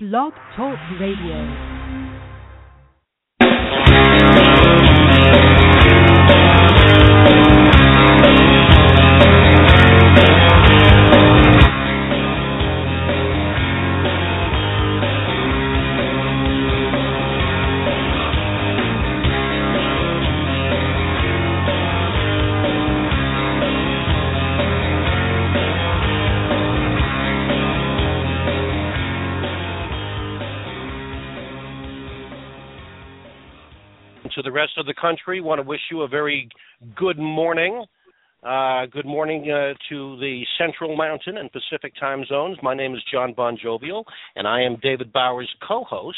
Blog Talk Radio. The country, want to wish you a very good morning. Uh, good morning uh, to the Central Mountain and Pacific time zones. My name is John Bon Jovial, and I am David Bowers' co-host.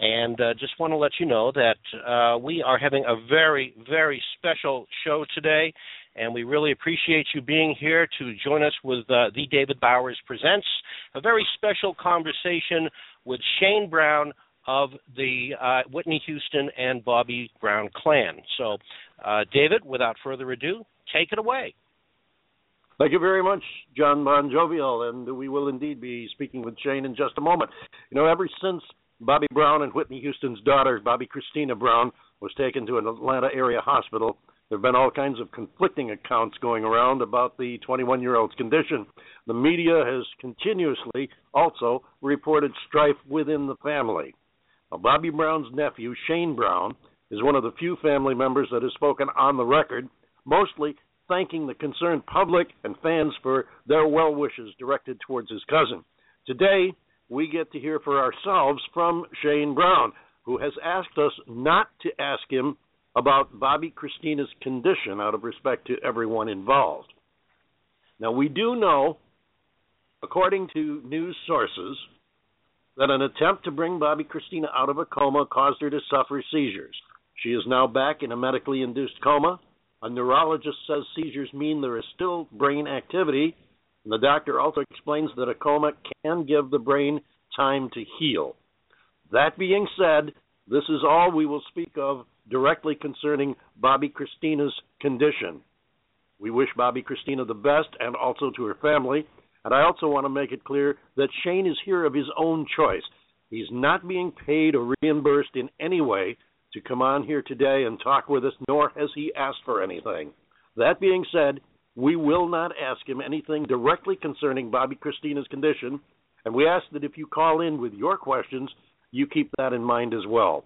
And uh, just want to let you know that uh, we are having a very, very special show today, and we really appreciate you being here to join us with uh, the David Bowers presents a very special conversation with Shayne Brown of the uh, Whitney Houston and Bobby Brown clan. So, uh, David, without further ado, take it away. Thank you very much, John Bon Jovial, and we will indeed be speaking with Shayne in just a moment. You know, ever since Bobby Brown and Whitney Houston's daughter, Bobbi Kristina Brown, was taken to an Atlanta area hospital, there have been all kinds of conflicting accounts going around about the 21 year old's condition. The media has continuously also reported strife within the family. Now, Bobby Brown's nephew, Shayne Brown, is one of the few family members that has spoken on the record, mostly thanking the concerned public and fans for their well wishes directed towards his cousin. Today, we get to hear for ourselves from Shayne Brown, who has asked us not to ask him about Bobbi Kristina's condition out of respect to everyone involved. Now, we do know, according to news sources, that an attempt to bring Bobbi Kristina out of a coma caused her to suffer seizures. She is now back in a medically induced coma. A neurologist says seizures mean there is still brain activity, and the doctor also explains that a coma can give the brain time to heal. That being said, this is all we will speak of directly concerning Bobbi Kristina's condition. We wish Bobbi Kristina the best and also to her family. And I also want to make it clear that Shayne is here of his own choice. He's not being paid or reimbursed in any way to come on here today and talk with us, nor has he asked for anything. That being said, we will not ask him anything directly concerning Bobbi Kristina's condition, and we ask that if you call in with your questions, you keep that in mind as well.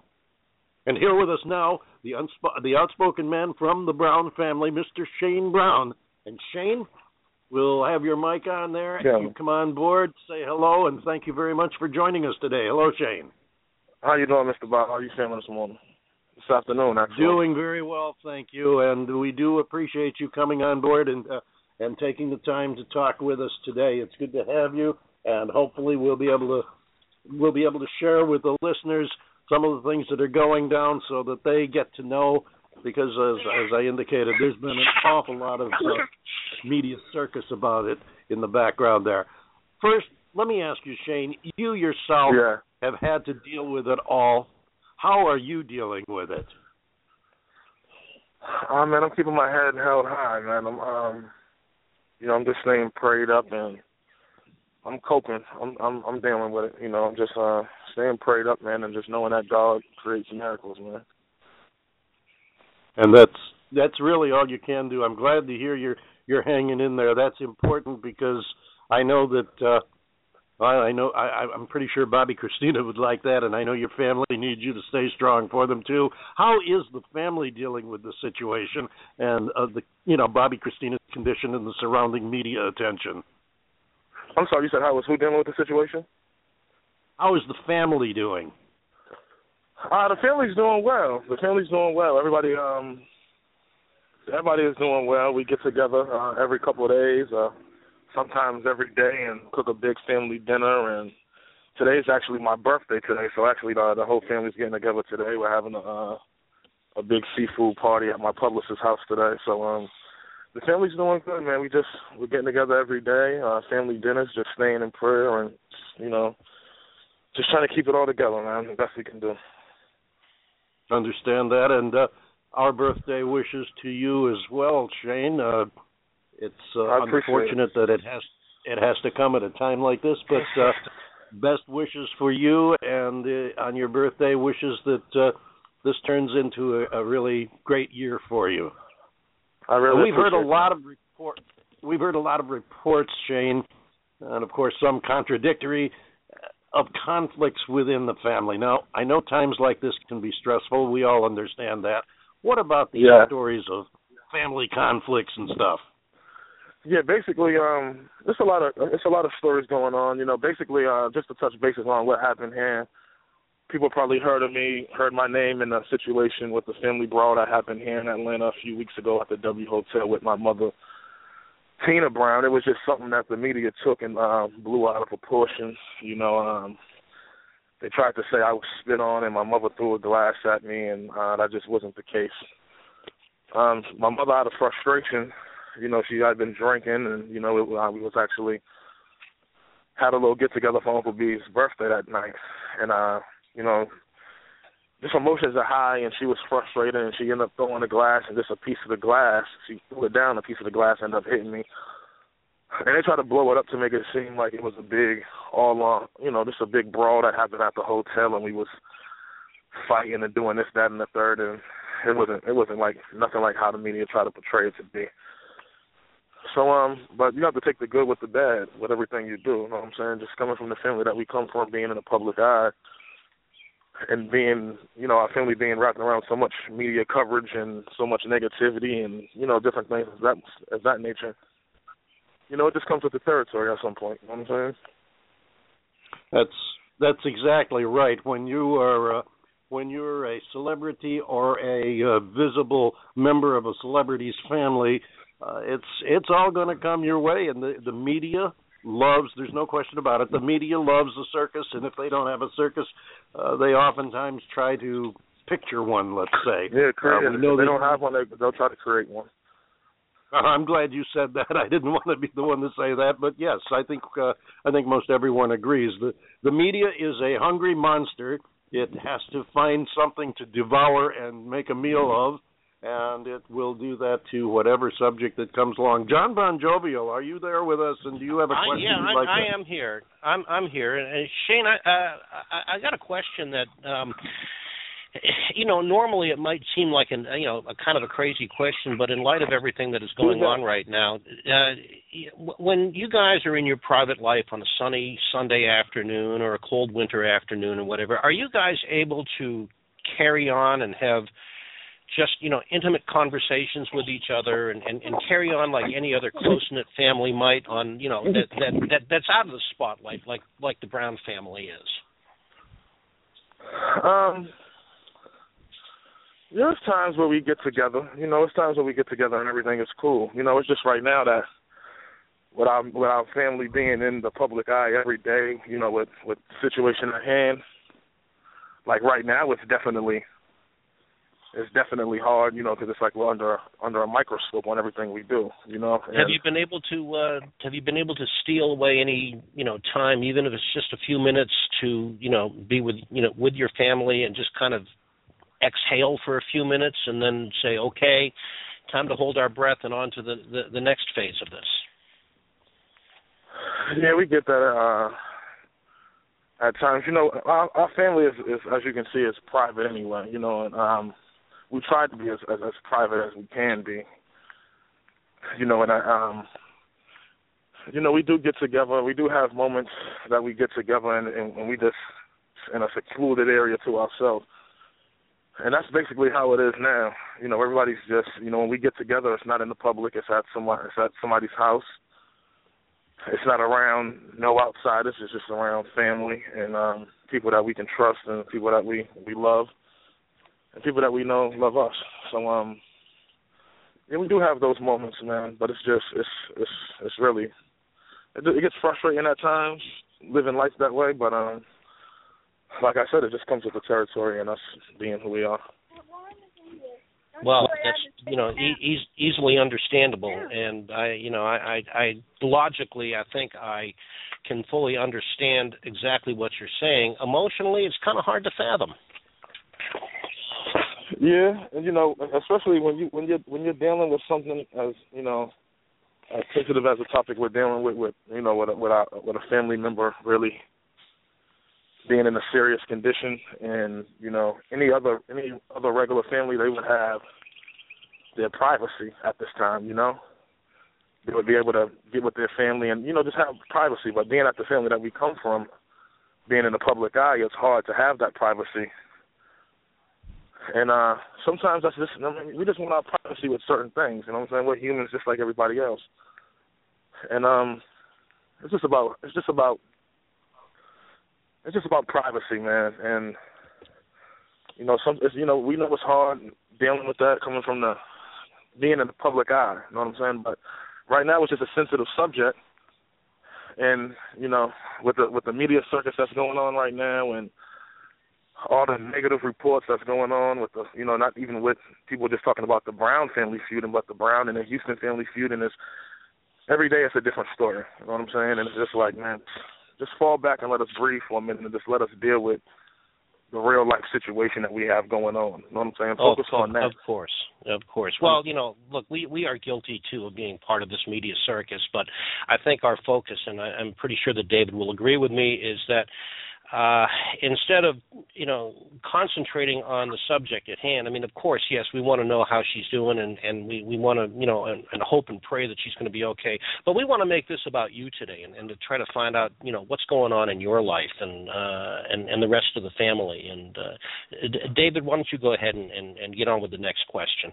And here with us now, the, unsp- the outspoken man from the Brown family, Mr. Shayne Brown. And Shane, We'll have your mic on there. Yeah. You come on board, say hello, and thank you very much for joining us today. Hello, Shayne. How you doing, Mr. Bob? How are you feeling this morning? This afternoon, actually. Doing very well, thank you, and we do appreciate you coming on board and uh, and taking the time to talk with us today. It's good to have you, and hopefully we'll be able to we'll be able to share with the listeners some of the things that are going down so that they get to know because as as I indicated, there's been an awful lot of uh, media circus about it in the background there. First, let me ask you, Shayne. You yourself Yeah. have had to deal with it all. How are you dealing with it? Uh, man, I'm keeping my head held high, man. I'm um you know, I'm just staying prayed up and I'm coping. I'm I'm I'm dealing with it, you know, I'm just uh staying prayed up, man, and just knowing that God creates miracles, man. And that's that's really all you can do. I'm glad to hear you're you're hanging in there. That's important because I know that uh I I know I I'm pretty sure Bobbi Kristina would like that and I know your family needs you to stay strong for them too. How is the family dealing with the situation and uh, the you know Bobbi Kristina's condition and the surrounding media attention? I'm sorry, you said how was who dealing with the situation? How is the family doing? Uh the family's doing well. The family's doing well. Everybody um everybody is doing well. We get together uh every couple of days, uh sometimes every day and cook a big family dinner and today's actually my birthday today, so actually the the whole family's getting together today. We're having a uh, a big seafood party at my publicist's house today. So um the family's doing good, man. We just we're getting together every day, uh family dinners, just staying in prayer and you know, just trying to keep it all together, man. The best we can do. Understand that, and uh, our birthday wishes to you as well, Shayne. Uh, it's uh, unfortunate that it has it has to come at a time like this, but uh, best wishes for you, and uh, on your birthday, wishes that uh, this turns into a, a really great year for you. I really we've heard a lot of reports. We've heard a lot of reports, Shayne, and of course some contradictory, of conflicts within the family. Now, I know times like this can be stressful. We all understand that. What about the Yeah. stories of family conflicts and stuff? Yeah, basically, um, there's a lot of it's a lot of stories going on. You know, basically, uh, just to touch bases on what happened here. People probably heard of me, heard my name in a situation with the family brawl that happened here in Atlanta a few weeks ago at the W Hotel with my mother, Tina Brown. It was just something that the media took and uh, blew out of proportion. You know, um, they tried to say I was spit on and my mother threw a glass at me, and uh, that just wasn't the case. Um, my mother, out of frustration, you know, she had been drinking, and you know, it, uh, we was actually had a little get together for Uncle B's birthday that night, and uh, you know, just emotions are high, and she was frustrated, and she ended up throwing the glass, and just a piece of the glass, she threw it down, a piece of the glass ended up hitting me, and they tried to blow it up to make it seem like it was a big, all on, you know, just a big brawl that happened at the hotel, and we was fighting and doing this, that, and the third, and it wasn't, it wasn't like nothing like how the media tried to portray it to be. So um, but you have to take the good with the bad with everything you do. You know what I'm saying? Just coming from the family that we come from, being in the public eye, and being, you know, our family being wrapped around so much media coverage and so much negativity and you know different things of that of that nature. You know, it just comes with the territory at some point. You know what I'm saying? That's that's exactly right. When you are uh, when you're a celebrity or a uh, visible member of a celebrity's family, uh, it's it's all going to come your way, and the the media loves. There's no question about it. The media loves the circus, and if they don't have a circus, uh, they oftentimes try to picture one. Let's say. Yeah, create, Uh, we if know they don't have one, they, they'll try to create one. I'm glad you said that. I didn't want to be the one to say that, but yes, I think uh, I think most everyone agrees. The the media is a hungry monster. It has to find something to devour and make a meal of, and it will do that to whatever subject that comes along. John Bon Jovial, are you there with us? And do you have a question yeah, I, like? I am here. I'm I'm here, and, and Shayne, I, uh, I I got a question that. um you know, normally it might seem like an you know a kind of a crazy question, but in light of everything that is going on right now, uh, when you guys are in your private life on a sunny Sunday afternoon or a cold winter afternoon or whatever, are you guys able to carry on and have just you know intimate conversations with each other and, and, and carry on like any other close knit family might on you know that, that that that's out of the spotlight like like the Brown family is. Um, there's times where we get together. You know, it's times where we get together and everything is cool. You know, it's just right now that with our with our family being in the public eye every day. You know, with with situation at hand. Like right now, it's definitely it's definitely hard. You know, because it's like we're under under a microscope on everything we do. You know, Have you been able to uh have you been able to steal away any, you know, time even if it's just a few minutes to, you know, be with, you know, with your family and just kind of exhale for a few minutes and then say, "Okay, time to hold our breath and on to the the, the next phase of this." Yeah, we get that uh at times. You know, our, our family is, is, as you can see, is private anyway. You know, and um, we try to be as, as as private as we can be. You know, and I, um, you know, we do get together. We do have moments that we get together, and, and, and we just in a secluded area to ourselves. And that's basically how it is now. You know, everybody's just, you know, when we get together, it's not in the public. It's at somebody, it's at somebody's house it's not around no outsiders. It's just around family and um people that we can trust and people that we we love and people that we know love us. So um yeah, we do have those moments, man. But it's just it's it's it's really it, it gets frustrating at times living life that way. But um like I said, it just comes with the territory and us being who we are. Well, that's you know e- easily understandable, and I you know I, I I logically I think I can fully understand exactly what you're saying. Emotionally, it's kind of hard to fathom. Yeah, and you know, especially when you when you're when you're dealing with something as you know as sensitive as a topic we're dealing with, with you know, with a, with, our, with a family member really being in a serious condition, and you know any other any other regular family they would have their privacy at this time. You know, they would be able to get with their family and you know just have privacy. But being at the family that we come from, being in the public eye, it's hard to have that privacy. And uh sometimes that's just I mean, we just want our privacy with certain things. You know what I'm saying? We're humans just like everybody else. And um it's just about it's just about it's just about privacy, man. And you know, some it's, you know we know it's hard dealing with that coming from the being in the public eye. You know what I'm saying? But right now it's just a sensitive subject, and you know, with the with the media circus that's going on right now, and all the negative reports that's going on with the you know not even with people just talking about the Brown family feuding, but the Brown and the Houston family feuding is every day it's a different story. You know what I'm saying? And it's just like man, just fall back and let us breathe for a minute and just let us deal with the real life situation that we have going on. You know what I'm saying? Oh, focus oh, on that. Of course, of course. Well, mm-hmm. you know, look, we we are guilty too of being part of this media circus, but I think our focus, and I, I'm pretty sure that David will agree with me, is that uh, instead of you know concentrating on the subject at hand. I mean, of course, yes, we want to know how she's doing, and and we we want to you know and, and hope and pray that she's going to be okay. But we want to make this about you today, and, and to try to find out you know what's going on in your life and uh, and and the rest of the family. And uh, D- David, why don't you go ahead and, and and get on with the next question?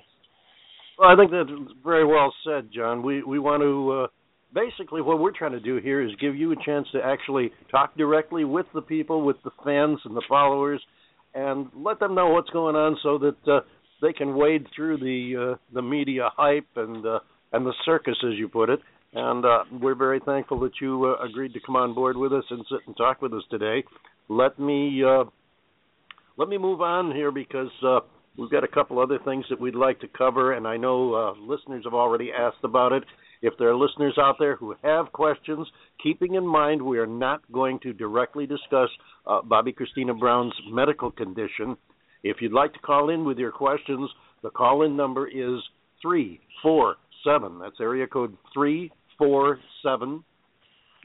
Well, I think that's very well said, John. We we want to. Basically what we're trying to do here is give you a chance to actually talk directly with the people, with the fans and the followers, and let them know what's going on so that uh, they can wade through the uh, the media hype and uh, and the circus, as you put it. And uh, we're very thankful that you uh, agreed to come on board with us and sit and talk with us today. Let me uh, let me move on here because uh, we've got a couple other things that we'd like to cover, and I know uh, listeners have already asked about it. If there are listeners out there who have questions, keeping in mind we are not going to directly discuss uh, Bobbi Kristina Brown's medical condition, if you'd like to call in with your questions, the call in number is 347. That's area code 347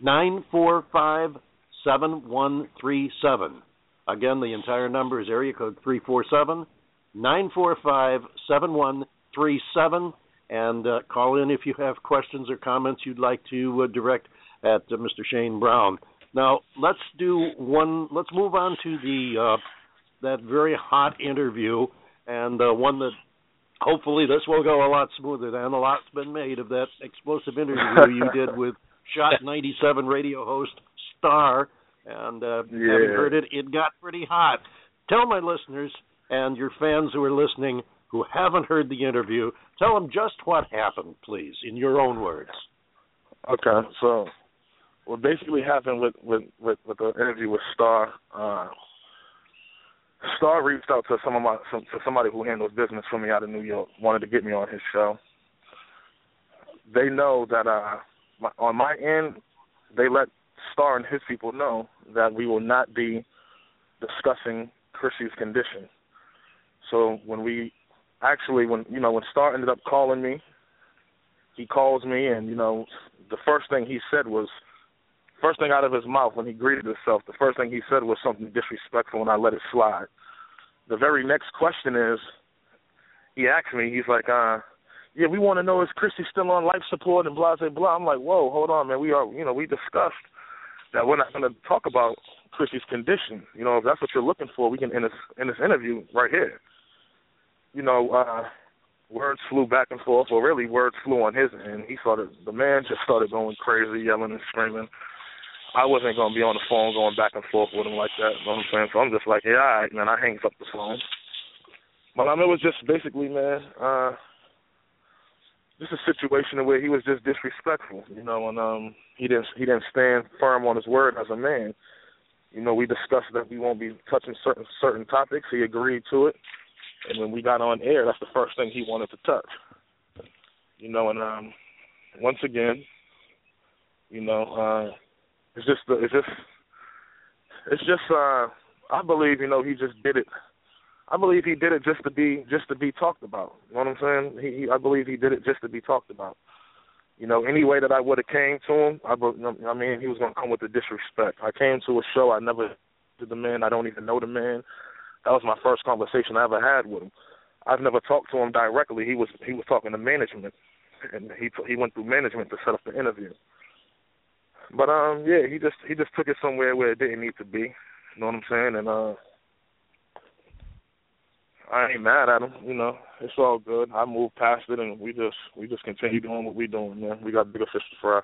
945 7137. Again, the entire number is area code 347 945 7137 and uh, call in if you have questions or comments you'd like to uh, direct at uh, Mr. Shayne Brown. Now let's do one. Let's move on to the uh, that very hot interview and uh, one that hopefully this will go a lot smoother than a lot's been made of that explosive interview you did with Shot 97 radio host Star. And uh, yeah. having heard it, it got pretty hot. Tell my listeners and your fans who are listening who haven't heard the interview, tell them just what happened, please, in your own words. Okay, so what basically happened with with with, with the interview with Star, uh, Star reached out to some of my some, to somebody who handles business for me out of New York, wanted to get me on his show. They know that uh, my, on my end, they let Star and his people know that we will not be discussing Chrissy's condition. So when we actually when you know when Star ended up calling me, he calls me and you know the first thing he said was first thing out of his mouth when he greeted himself, the first thing he said was something disrespectful and I let it slide. The very next question is he asked me, he's like, uh, yeah, we want to know is Chrissy still on life support and blah blah blah. I'm like, whoa, hold on, man. We are, you know, we discussed that we're not going to talk about Chrissy's condition. You know, if that's what you're looking for, we can end this in this interview right here you know, uh, words flew back and forth, or really words flew on his end. He started, the man just started going crazy, yelling and screaming. I wasn't to be on the phone going back and forth with him like that. You know what I'm saying? So I'm just like, yeah, all right, man. I hangs up the phone. But mean, it was just basically, man, uh, just a situation where he was just disrespectful, you know, and um, he didn't he didn't stand firm on his word as a man. You know, we discussed that we won't be touching certain certain topics. He agreed to it. And when we got on air, that's the first thing he wanted to touch. You know, and um, once again, you know, uh, it's just it's just it's just uh, I believe you know he just did it. I believe he did it just to be just to be talked about. You know what I'm saying? He, he I believe he did it just to be talked about. You know, any way that I would have came to him, I, I mean, he was gonna come with the disrespect. I came to a show I never contacted the man. I don't even know the man. That was my first conversation I ever had with him. I've never talked to him directly. He was he was talking to management, and he he went through management to set up the interview. But um, yeah, he just he just took it somewhere where it didn't need to be. You know what I'm saying? And uh, I ain't mad at him. You know, it's all good. I moved past it, and we just we just continue doing what we're doing. Man, we got bigger fish to fry.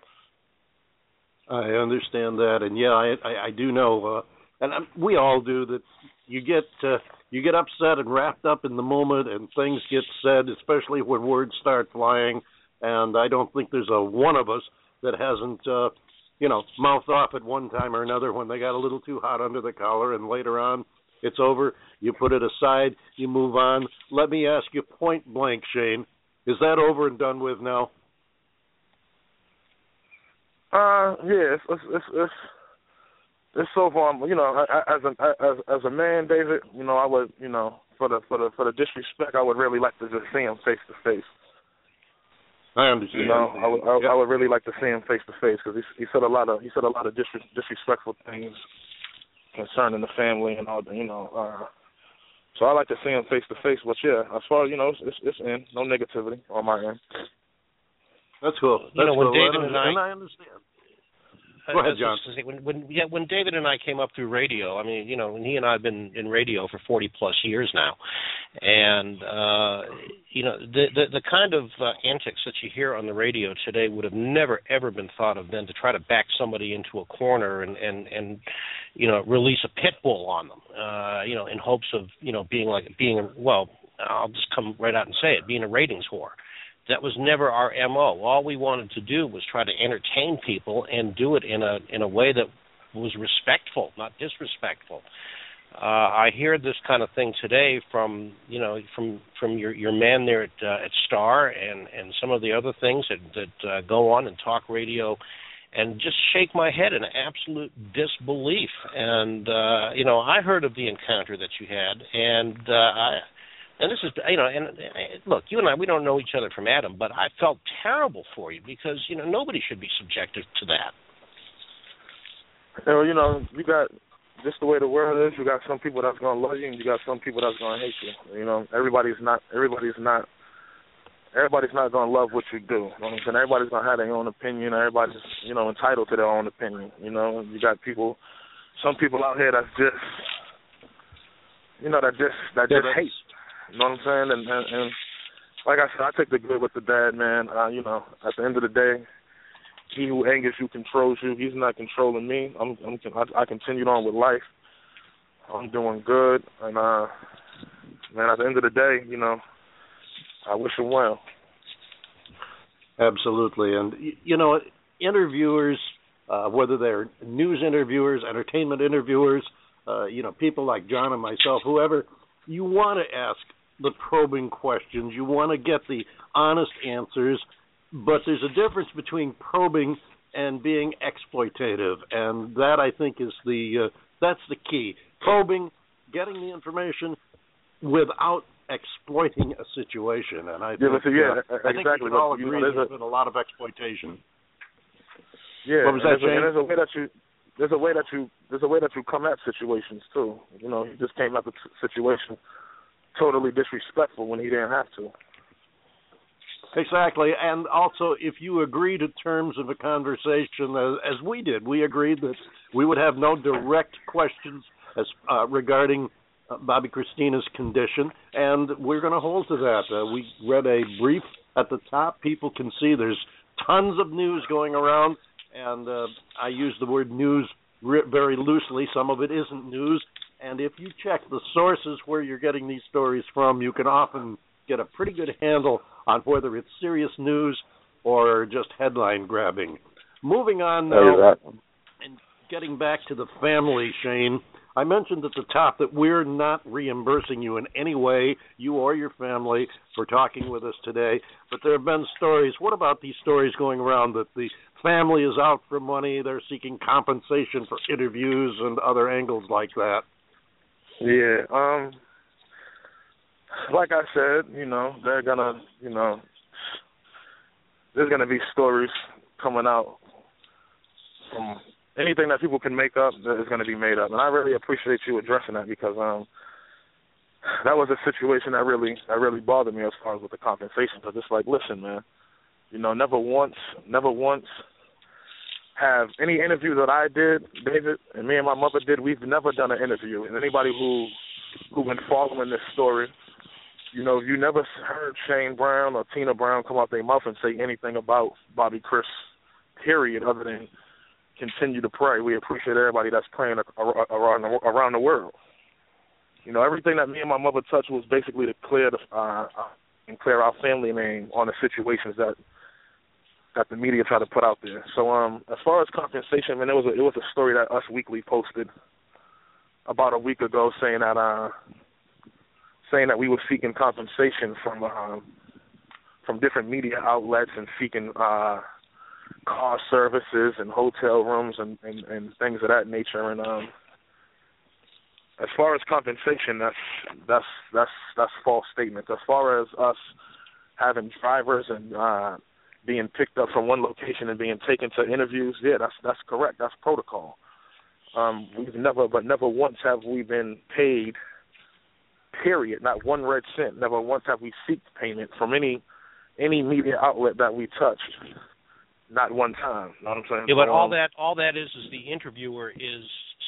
I understand that, and yeah, I I, I do know, uh, and um, we all do that. You get uh, you get upset and wrapped up in the moment, and things get said, especially when words start flying. And I don't think there's a one of us that hasn't, uh, you know, mouthed off at one time or another when they got a little too hot under the collar, and later on, it's over. You put it aside. You move on. Let me ask you point blank, Shayne. Is that over and done with now? Uh, yeah, it's it's it's it's, it's so far. You know, as a as as a man, David, you know, I would, you know, for the for the for the disrespect, I would really like to just see him face to face. I understand. You know, I would I, yeah. I would really like to see him face to face because he he said a lot of he said a lot of disres- disrespectful things concerning the family and all the you know. uh So I like to see him face to face. But yeah, as far as you know, it's it's, it's in no negativity on my end. That's cool. That's you know, when cool. David and, I, and I understand. Go ahead, John. When when yeah, when David and I came up through radio, I mean, you know, he and I have been in radio for forty plus years now, and uh, you know, the the, the kind of uh, antics that you hear on the radio today would have never ever been thought of then to try to back somebody into a corner and and and you know release a pit bull on them, uh, you know, in hopes of you know being like being well, I'll just come right out and say it, being a ratings whore that was never our mo. All we wanted to do was try to entertain people and do it in a in a way that was respectful, not disrespectful. Uh, I hear this kind of thing today from you know from from your your man there at uh, at Star and and some of the other things that that uh, go on and talk radio, and just shake my head in absolute disbelief. And uh, you know I heard of the encounter that you had, and uh, I and this is you know and, and look you and i we don't know each other from adam but i felt terrible for you because you know nobody should be subjected to that well you know you got just the way the world is you got some people that's going to love you and you got some people that's going to hate you you know everybody's not everybody's not everybody's not going to love what you do. You know what I'm saying? Everybody's going to have their own opinion. Everybody's, you know, entitled to their own opinion. You know, you got people, some people out here that's just, you know, that just that just hate. You know what I'm saying? And, and and like I said, I take the good with the bad, man. Uh, you know, at the end of the day, he who angers you controls you. He's not controlling me. I'm, I'm I, I continued on with life. I'm doing good, and uh, man, at the end of the day, you know, I wish him well. Absolutely, and you know, interviewers, uh, whether they're news interviewers, entertainment interviewers, uh, you know, people like John and myself, whoever, you want to ask the probing questions. You want to get the honest answers, but there's a difference between probing and being exploitative, and that I think is the uh, that's the key. Probing, getting the information without exploiting a situation, and I yeah, think, yeah, uh, exactly. I think we can all agree you know, there's a, been a lot of exploitation. Yeah, what was that, there's, a, there's a way that you there's a way that you there's a way that you come at situations too. You know, you just came at the situation totally disrespectful when he didn't have to. Exactly, and also if you agree to terms of a conversation, as, as we did, we agreed that we would have no direct questions as uh, regarding uh, Bobbi Kristina's condition, and we're going to hold to that. Uh, we read a brief at the top. People can see there's tons of news going around, and uh, I use the word news very loosely. Some of it isn't news, and if you check the sources where you're getting these stories from, you can often get a pretty good handle on whether it's serious news or just headline grabbing. Moving on now, and getting back to the family, Shayne. I mentioned at the top that we're not reimbursing you in any way, you or your family, for talking with us today. But there have been stories. What about these stories going around that the family is out for money, they're seeking compensation for interviews and other angles like that? Yeah, um like I said, you know, they're gonna you know there's gonna be stories coming out from anything that people can make up is going to be made up. And I really appreciate you addressing that because um that was a situation that really that really bothered me as far as with the compensation because it's like, listen, man, you know, never once, never once have any interview that I did, David, and me and my mother did. We've never done an interview, and anybody who who been following this story, you know, you never heard Shayne Brown or Tina Brown come out their mouth and say anything about Bobbi Kris, period, other than continue to pray. We appreciate everybody that's praying around the, around the world. You know, everything that me and my mother touched was basically to clear the uh, and clear our family name on the situations that that the media try to put out there. So um as far as compensation, I mean it was a it was a story that Us Weekly posted about a week ago saying that uh saying that we were seeking compensation from um from different media outlets and seeking uh car services and hotel rooms and, and, and things of that nature and um as far as compensation that's that's that's that's false statements. As far as us having drivers and uh being picked up from one location and being taken to interviews, yeah, that's that's correct. That's protocol. Um, we've never, but never once have we been paid. Period. Not one red cent. Never once have we seeked payment from any any media outlet that we touched. Not one time. Know what I'm saying? Yeah, but all that all that is is the interviewer is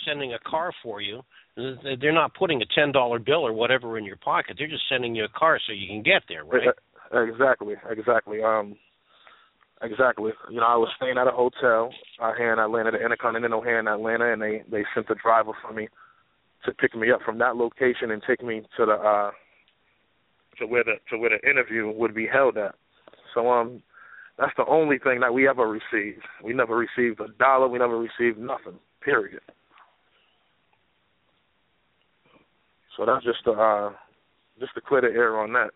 sending a car for you. They're not putting a ten dollar bill or whatever in your pocket. They're just sending you a car so you can get there, right? Exactly, exactly. Um, Exactly. You know, I was staying at a hotel uh, here in Atlanta, the Intercontinental here in Atlanta, and they they sent a driver for me to pick me up from that location and take me to the uh to where the to where the interview would be held at. So um that's the only thing that we ever received. We never received a dollar, we never received nothing. Period. So that's just to uh just to clear the air on that.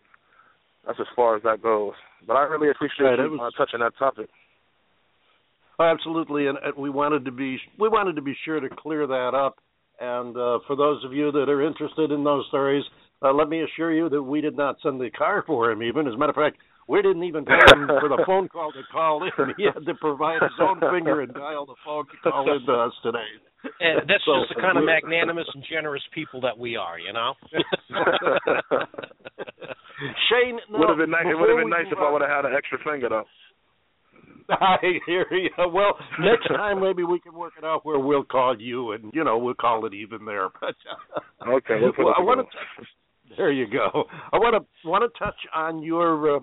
That's as far as that goes. But I really appreciate right, you was, uh, touching that topic. Absolutely, and, and we wanted to be we wanted to be sure to clear that up. And uh, for those of you that are interested in those stories, uh, let me assure you that we did not send the car for him. Even as a matter of fact, we didn't even pay him for the phone call to call in. He had to provide his own finger and dial the phone to call in to us today. And that's so, just the kind of magnanimous and generous people that we are, you know. Shayne, no, would have been nice. It would have been nice if I would have had an extra finger, though. I hear you. Well, next time maybe we can work it out where we'll call you, and you know we'll call it even there. But okay, well, I want to. There you go. I want to want to touch on your uh,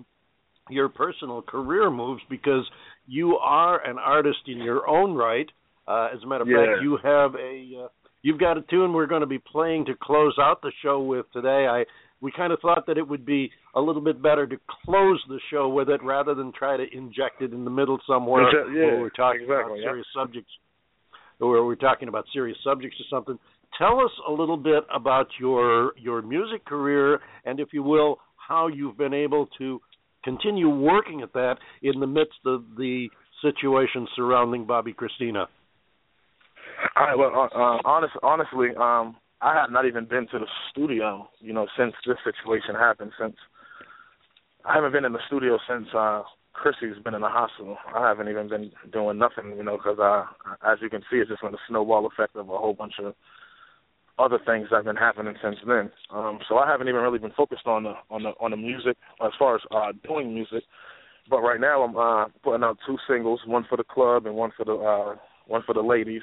your personal career moves because you are an artist in your own right. Uh, as a matter of yeah. fact, you have a uh, you've got a tune we're going to be playing to close out the show with today. I we kind of thought that it would be a little bit better to close the show with it rather than try to inject it in the middle somewhere yeah, where we're talking exactly, about serious subjects or we're talking about serious subjects or something. Tell us a little bit about your your music career and if you will how you've been able to continue working at that in the midst of the situation surrounding Bobbi Kristina. All right. Well, uh, honest, honestly, um, I have not even been to the studio, you know, since this situation happened. Since I haven't been in the studio since uh Chrissy's been in the hospital. I haven't even been doing nothing, you know, because uh, as you can see, it's just been a snowball effect of a whole bunch of other things that have been happening since then. Um, so I haven't even really been focused on the on the on the music as far as uh, doing music. But right now I'm uh, putting out two singles, one for the club and one for the uh, one for the ladies.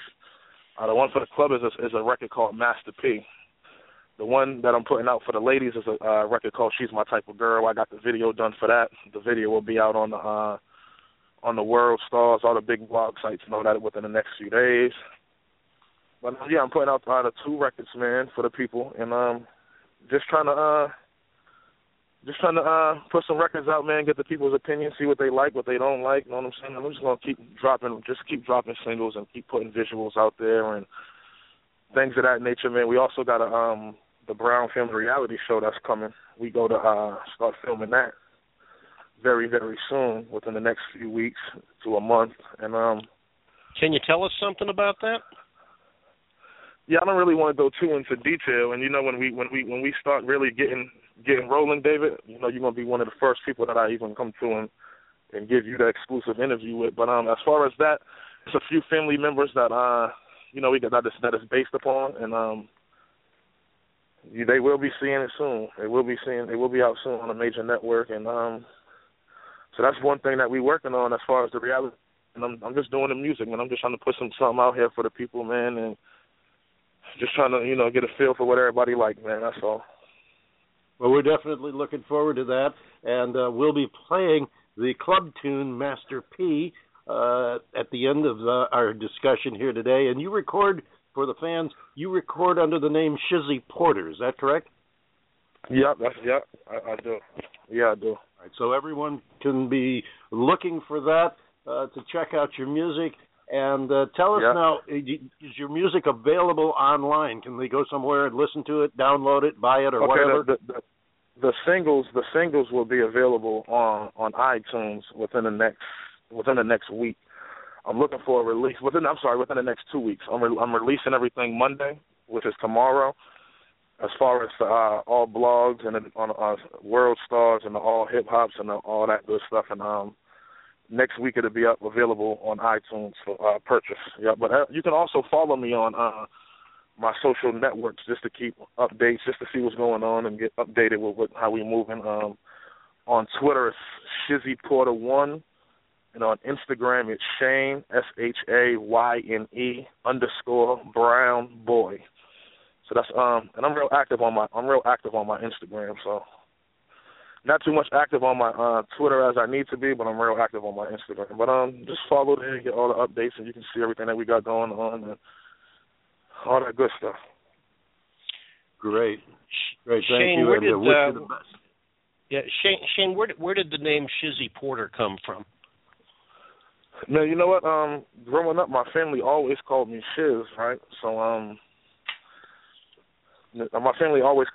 Uh, the one for the club is a, is a record called Master P. The one that I'm putting out for the ladies is a uh, record called She's My Type of Girl. I got the video done for that. The video will be out on the uh, on the World Stars, all the big blog sites know that within the next few days. But yeah, I'm putting out uh, the two records, man, for the people, and um, just trying to uh, just trying to uh put some records out, man, get the people's opinion, see what they like, what they don't like. You know what I'm saying? I'm just gonna keep dropping, just keep dropping singles and keep putting visuals out there and things of that nature, man. We also got a um the Brown Film reality show that's coming. We go to uh start filming that very very soon, within the next few weeks to a month, and um. Can you tell us something about that? Yeah, I don't really want to go too into detail, and you know when we when we when we start really getting getting rolling, David, you know, you're gonna be one of the first people that I even come to and and give you the exclusive interview with. But um, as far as that, it's a few family members that uh you know we got that is that is based upon and um you, they will be seeing it soon. They will be seeing it will be out soon on a major network and um so that's one thing that we're working on as far as the reality and I'm I'm just doing the music, man. I'm just trying to put some something out here for the people, man, and just trying to, you know, get a feel for what everybody like, man. That's all. Well, we're definitely looking forward to that, and uh, we'll be playing the club tune Master P uh, at the end of the, our discussion here today. And you record for the fans. You record under the name Shizzy Porter. Is that correct? Yeah, that's yeah. I, I do. Yeah, I do. All right, so everyone can be looking for that uh, to check out your music. And uh, tell us yeah. now, is your music available online? Can they go somewhere and listen to it, download it, buy it, or okay, whatever? The, the, the singles, the singles will be available on on iTunes within the next within the next week. I'm looking for a release within. I'm sorry, within the next two weeks. I'm re- I'm releasing everything Monday, which is tomorrow. As far as uh, all blogs and on uh, World Stars and the all hip hops and the, all that good stuff, and um, next week it'll be up available on iTunes for uh, purchase. Yeah, but uh, you can also follow me on uh, my social networks just to keep updates, just to see what's going on and get updated with, with how we're moving. Um, on Twitter it's Shizzy Porter One, and on Instagram it's Shayne S H A Y N E underscore Brown Boy. So that's um, and I'm real active on my I'm real active on my Instagram. So not too much active on my uh Twitter as I need to be, but I'm real active on my Instagram. But um just follow there and get all the updates and you can see everything that we got going on and all that good stuff. Great. Great, thank Shayne, you where and did, uh, wish uh, you the best. Yeah, Shayne. Shayne, where did, where did the name Shizzy Porter come from? Man, you know what? Um, growing up, my family always called me Shiz, right? So, um, my family always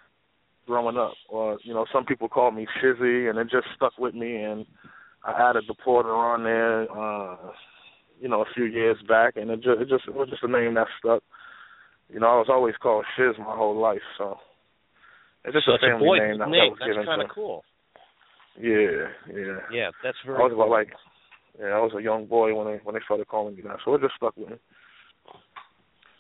growing up. Or you know, some people call me Shizzy, and it just stuck with me. And I added the Porter on there, uh, you know, a few years back, and it just it just it was just a name that stuck. You know, I was always called Shiz my whole life, so it's just so a family a boy name that, name. was That's kind of cool. Yeah, yeah. Yeah, that's very. I was cool. about like, yeah, I was a young boy when they when they started calling me that, so it just stuck with me.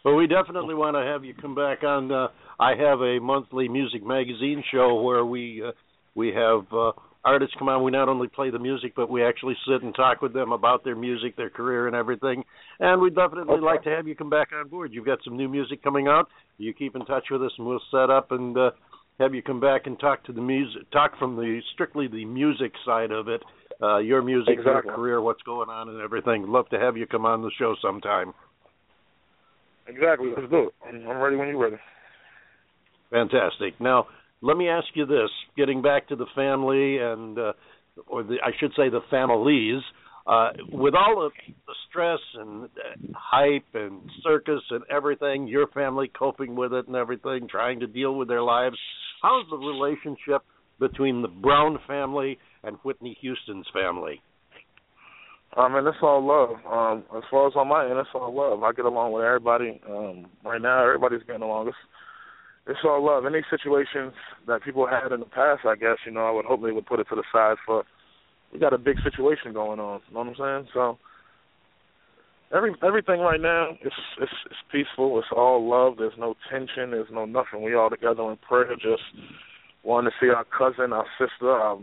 Well, we definitely want to have you come back on. Uh, I have a monthly music magazine show where we uh, we have uh, artists come on. We not only play the music, but we actually sit and talk with them about their music, their career, and everything. And we'd definitely Okay. like to have you come back on board. You've got some new music coming out. You keep in touch with us, and we'll set up and uh, have you come back and talk to the music, talk from the strictly the music side of it. Uh, your music, Exactly. your career, what's going on, and everything. Love to have you come on the show sometime. Exactly. Let's do it. I'm, ready when you're ready. Fantastic. Now, let me ask you this: getting back to the family and, uh, or the, I should say, the families, uh, with all of the stress and uh, hype and circus and everything, your family coping with it and everything, trying to deal with their lives. How's the relationship between the Brown family and Whitney Houston's family? I mean, it's all love. Um, as far as on my end, it's all love. I get along with everybody. Um, right now, everybody's getting along. It's, it's all love. Any situations that people had in the past, I guess, you know, I would hope they would put it to the side for. We got a big situation going on. You know what I'm saying? So every everything right now is it's it's peaceful. It's all love. There's no tension. There's no nothing. We all together in prayer, just wanting to see our cousin, our sister, our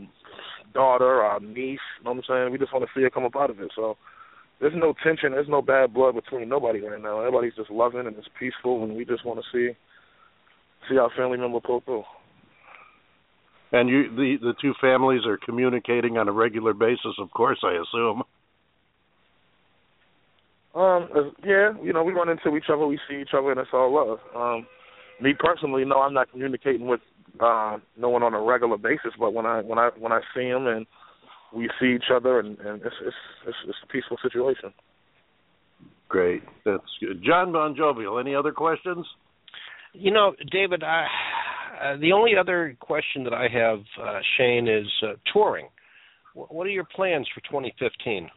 daughter, our niece. You know what I'm saying? We just want to see her come up out of it. So there's no tension. There's no bad blood between nobody right now. Everybody's just loving and it's peaceful, and we just want to see see our family member pull through. And you, the the two families are communicating on a regular basis, of course, I assume. Um, yeah, you know, we run into each other, we see each other, and it's all love. Um, me personally, no, I'm not communicating with uh, no one on a regular basis, but when I when I when I see them and we see each other, and, and it's, it's it's it's a peaceful situation. Great, that's good. John Bon Jovial. Any other questions? You know, David, I, uh, the only other question that I have, uh, Shayne, is uh, touring. Wh- What are your plans for 2015?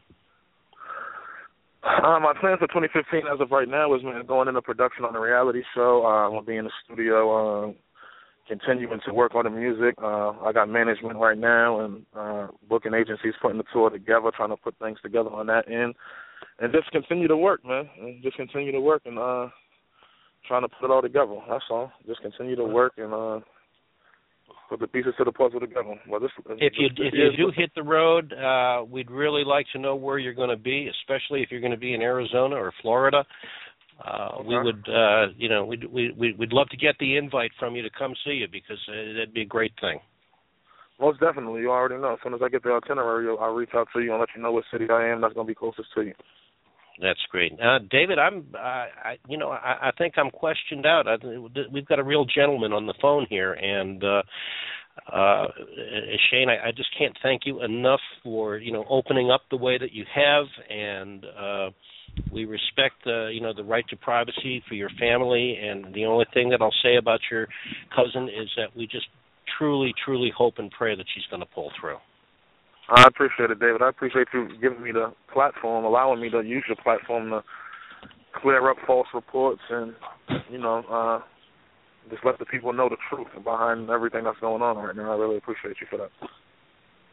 Uh, my plans for 2015, as of right now, is man, going into production on a reality show. Uh, I'm gonna be in the studio, uh, continuing to work on the music. Uh, I got management right now and uh, booking agencies putting the tour together, trying to put things together on that end. and just continue to work, man, and just continue to work and uh trying to put it all together. That's all. Just continue to work and uh put the pieces to the puzzle together. Well, this, if you if you do hit the road, uh, we'd really like to know where you're going to be, especially if you're going to be in Arizona or Florida. Uh, okay. We would, uh, you know, we'd, we'd we'd love to get the invite from you to come see you because uh, that'd be a great thing. Most definitely, you already know. As soon as I get the itinerary, I'll reach out to you and let you know what city I am. That's going to be closest to you. That's great, uh, David. I'm, uh, I, you know, I, I think I'm questioned out. I, we've got a real gentleman on the phone here, and uh, uh, Shayne, I, I just can't thank you enough for you know opening up the way that you have, and uh, we respect the you know the right to privacy for your family. And the only thing that I'll say about your cousin is that we just truly, truly hope and pray that she's going to pull through. I appreciate it, David. I appreciate you giving me the platform, allowing me to use your platform to clear up false reports and, you know, uh, just let the people know the truth behind everything that's going on right now. I really appreciate you for that.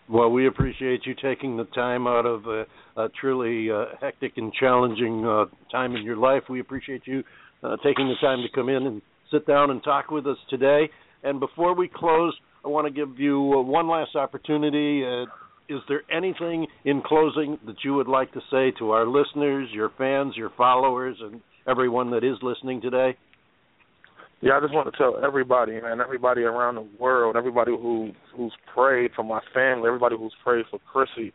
Well, we appreciate you taking the time out of a, a truly uh, hectic and challenging uh, time in your life. We appreciate you uh, taking the time to come in and sit down and talk with us today. And before we close, I want to give you uh, one last opportunity. Uh, is there anything in closing that you would like to say to our listeners, your fans, your followers, and everyone that is listening today? Yeah, I just want to tell everybody, man, everybody around the world, everybody who who's prayed for my family, everybody who's prayed for Krissi,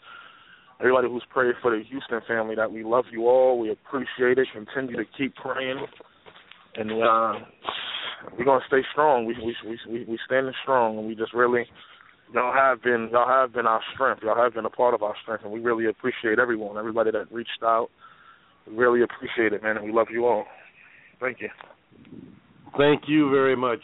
everybody who's prayed for the Houston family, that we love you all. We appreciate it. Continue to keep praying, and uh, we're gonna stay strong. We we we we standing strong, and we just really y'all have been y'all have been our strength. Y'all have been a part of our strength, and we really appreciate everyone, everybody that reached out. We really appreciate it, man, and we love you all. Thank you. Thank you very much,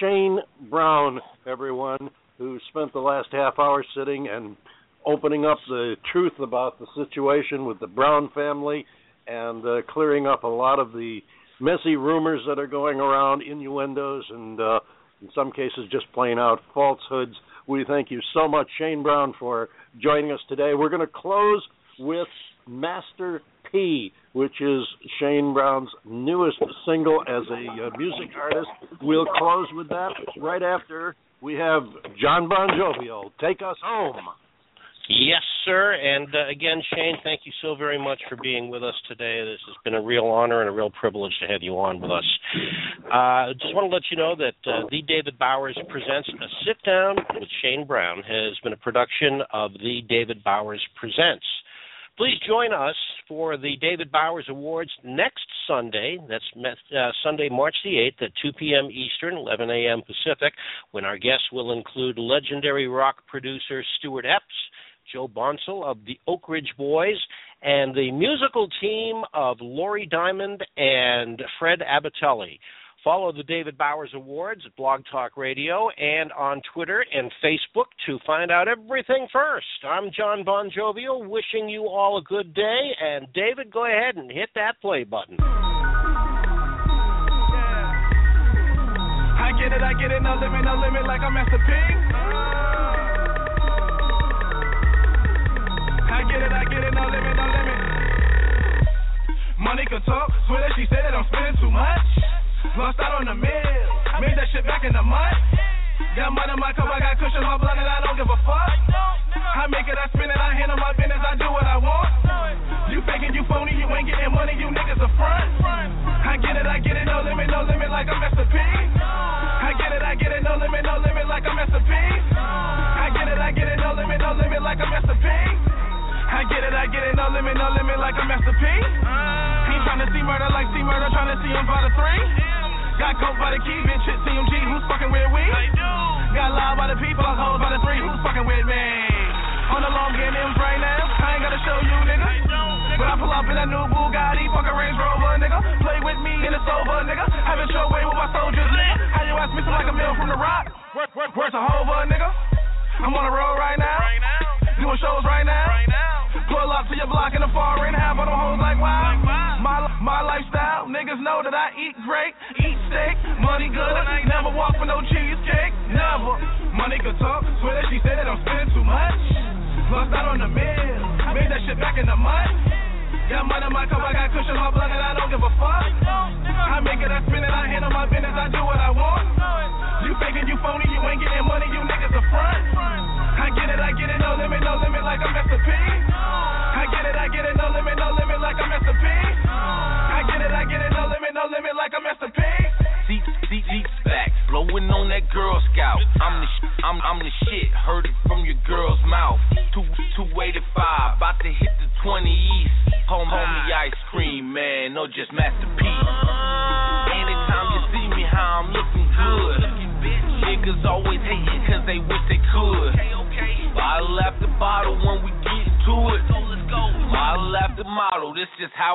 Shayne Brown, everyone who spent the last half hour sitting and opening up the truth about the situation with the Brown family and uh, clearing up a lot of the messy rumors that are going around, innuendos, and uh, in some cases just plain out falsehoods. We thank you so much, Shayne Brown, for joining us today. We're going to close with Master P, which is Shayne Brown's newest single as a uh, music artist. We'll close with that right after we have John Bon Jovial. Take us home. Yes, sir. And uh, again, Shayne, thank you so very much for being with us today. This has been a real honor and a real privilege to have you on with us. Uh, just want to let you know that uh, The David Bowers Presents a Sit Down with Shayne Brown has been a production of The David Bowers Presents. Please join us for the David Bowers Awards next Sunday. That's uh, Sunday, March the 8th at 2 p.m. Eastern, 11 a.m. Pacific, when our guests will include legendary rock producer Stuart Epps, Joe Bonsall of the Oak Ridge Boys, and the musical team of Lori Diamond and Fred Abatelli. Follow the David Bowers Awards at Blog Talk Radio and on Twitter and Facebook to find out everything first. I'm John Bon Jovial, wishing you all a good day. And David, go ahead and hit that play button. I get it, I get it, no limit, no limit, like I'm Master P. I get it, I get it, no limit, no limit. Money can talk, swear that she said that I'm spending too much. Lost out on the mill, made that shit back in the mud. Got money in my cup, I got cushion my blood,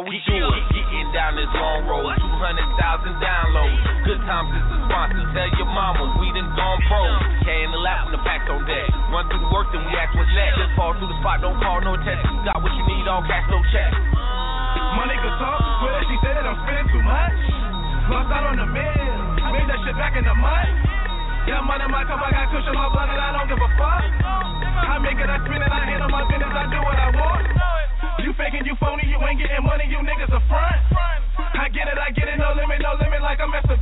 we do it. Getting down this long road, 200,000 downloads. Good times is the sponsor. Tell your mama we done gone pro. K in the lap when the pack's on deck. Run through the work, then we ask what's next. Just fall through the spot, don't call no text. You got what you need, all cash, no check. My nigga talk, swear she said that I'm spending too much. Lost out on the mill, made that shit back in the mud. Got money in my cup, I got cushion, my blood, and I don't give a fuck. I make it, I spin it, I handle my business, I do what I want. You phony, you ain't getting money, you niggas a front. I get it, I get it, no limit, no limit, like I'm Mr.